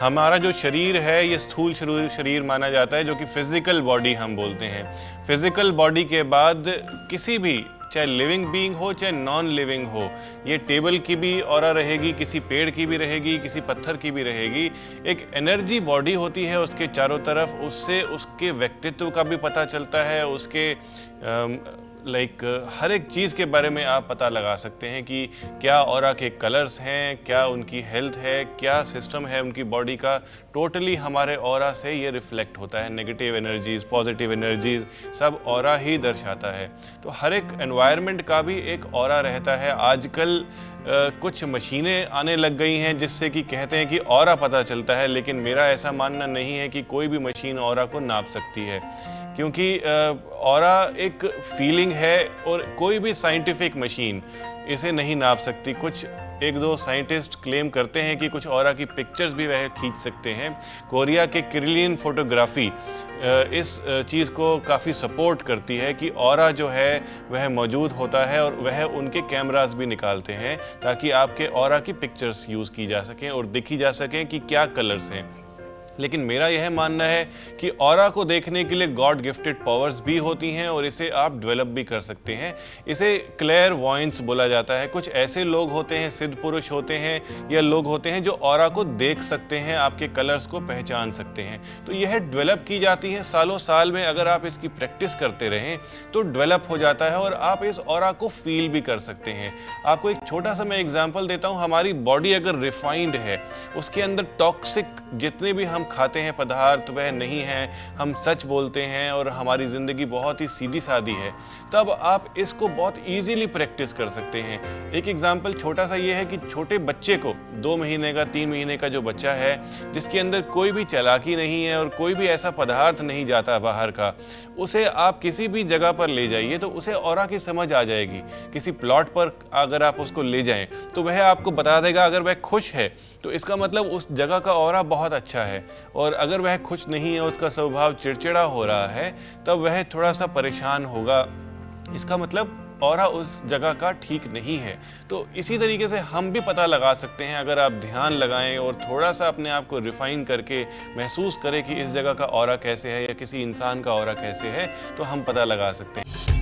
हमारा जो शरीर है, ये स्थूल शरीर माना जाता है, जो कि फ़िज़िकल बॉडी हम बोलते हैं। फ़िज़िकल बॉडी के बाद किसी भी, चाहे लिविंग बीइंग हो, चाहे नॉन लिविंग हो, ये टेबल की भी और रहेगी, किसी पेड़ की भी रहेगी, किसी पत्थर की भी रहेगी। एक एनर्जी बॉडी होती है उसके चारों तरफ़, उससे उसके व्यक्तित्व का भी पता चलता है, उसके लाइक like, हर एक चीज़ के बारे में आप पता लगा सकते हैं कि क्या और के कलर्स हैं क्या उनकी हेल्थ है क्या सिस्टम है उनकी बॉडी का। टोटली हमारे और से ये रिफ्लेक्ट होता है नेगेटिव एनर्जीज पॉजिटिव एनर्जीज सब और ही दर्शाता है। तो हर एक एनवायरनमेंट का भी एक और रहता है। आजकल कुछ मशीनें आने लग गई हैं जिससे कि कहते हैं कि और पता चलता है, लेकिन मेरा ऐसा मानना नहीं है कि कोई भी मशीन और को नाप सकती है। क्योंकि और एक फीलिंग है और कोई भी साइंटिफिक मशीन इसे नहीं नाप सकती। कुछ एक दो साइंटिस्ट क्लेम करते हैं कि कुछ और की पिक्चर्स भी वह खींच सकते हैं। कोरिया के क्रिलियन फोटोग्राफी इस चीज़ को काफ़ी सपोर्ट करती है कि और जो है, वह मौजूद होता है और वह उनके कैमराज भी निकालते हैं ताकि आपके और की पिक्चर्स यूज़ की जा सकें और देखी जा सकें कि क्या कलर्स हैं। लेकिन मेरा यह मानना है कि और को देखने के लिए गॉड गिफ्टेड पावर्स भी होती हैं और इसे आप डेवलप भी कर सकते हैं। इसे क्लेयर वॉइंस बोला जाता है। कुछ ऐसे लोग होते हैं, सिद्ध पुरुष होते हैं या लोग होते हैं जो और को देख सकते हैं, आपके कलर्स को पहचान सकते हैं। तो यह डेवलप की जाती है। सालों साल में अगर आप इसकी प्रैक्टिस करते रहें तो डेवलप हो जाता है और आप इस और को फील भी कर सकते हैं। आपको एक छोटा सा मैं एग्ज़ाम्पल देता हूँ। हमारी बॉडी अगर रिफाइंड है, उसके अंदर टॉक्सिक जितने भी हम खाते हैं, पदार्थ वह नहीं है, हम सच बोलते हैं और हमारी ज़िंदगी बहुत ही सीधी सादी है। तब आप इसको बहुत ईजीली प्रैक्टिस कर सकते हैं। एक एग्ज़ाम्पल छोटा सा ये है कि छोटे बच्चे को, दो महीने का, तीन महीने का जो बच्चा है, जिसके अंदर कोई भी चलाकी नहीं है और कोई भी ऐसा पदार्थ नहीं जाता बाहर का, उसे आप किसी भी जगह पर ले जाइए तो उसे और की समझ आ जाएगी। किसी प्लॉट पर अगर आप उसको ले जाएँ तो वह आपको बता देगा अगर वह खुश है तो इसका मतलब उस जगह का और बहुत अच्छा है। और अगर वह खुश नहीं है, उसका स्वभाव चिड़चिड़ा हो रहा है, तब वह थोड़ा सा परेशान होगा। इसका मतलब और उस जगह का ठीक नहीं है। तो इसी तरीके से हम भी पता लगा सकते हैं, अगर आप ध्यान लगाएँ और थोड़ा सा अपने आप को रिफाइन करके महसूस करें कि इस जगह का और कैसे है या किसी इंसान का और कैसे है तो हम पता लगा सकते हैं।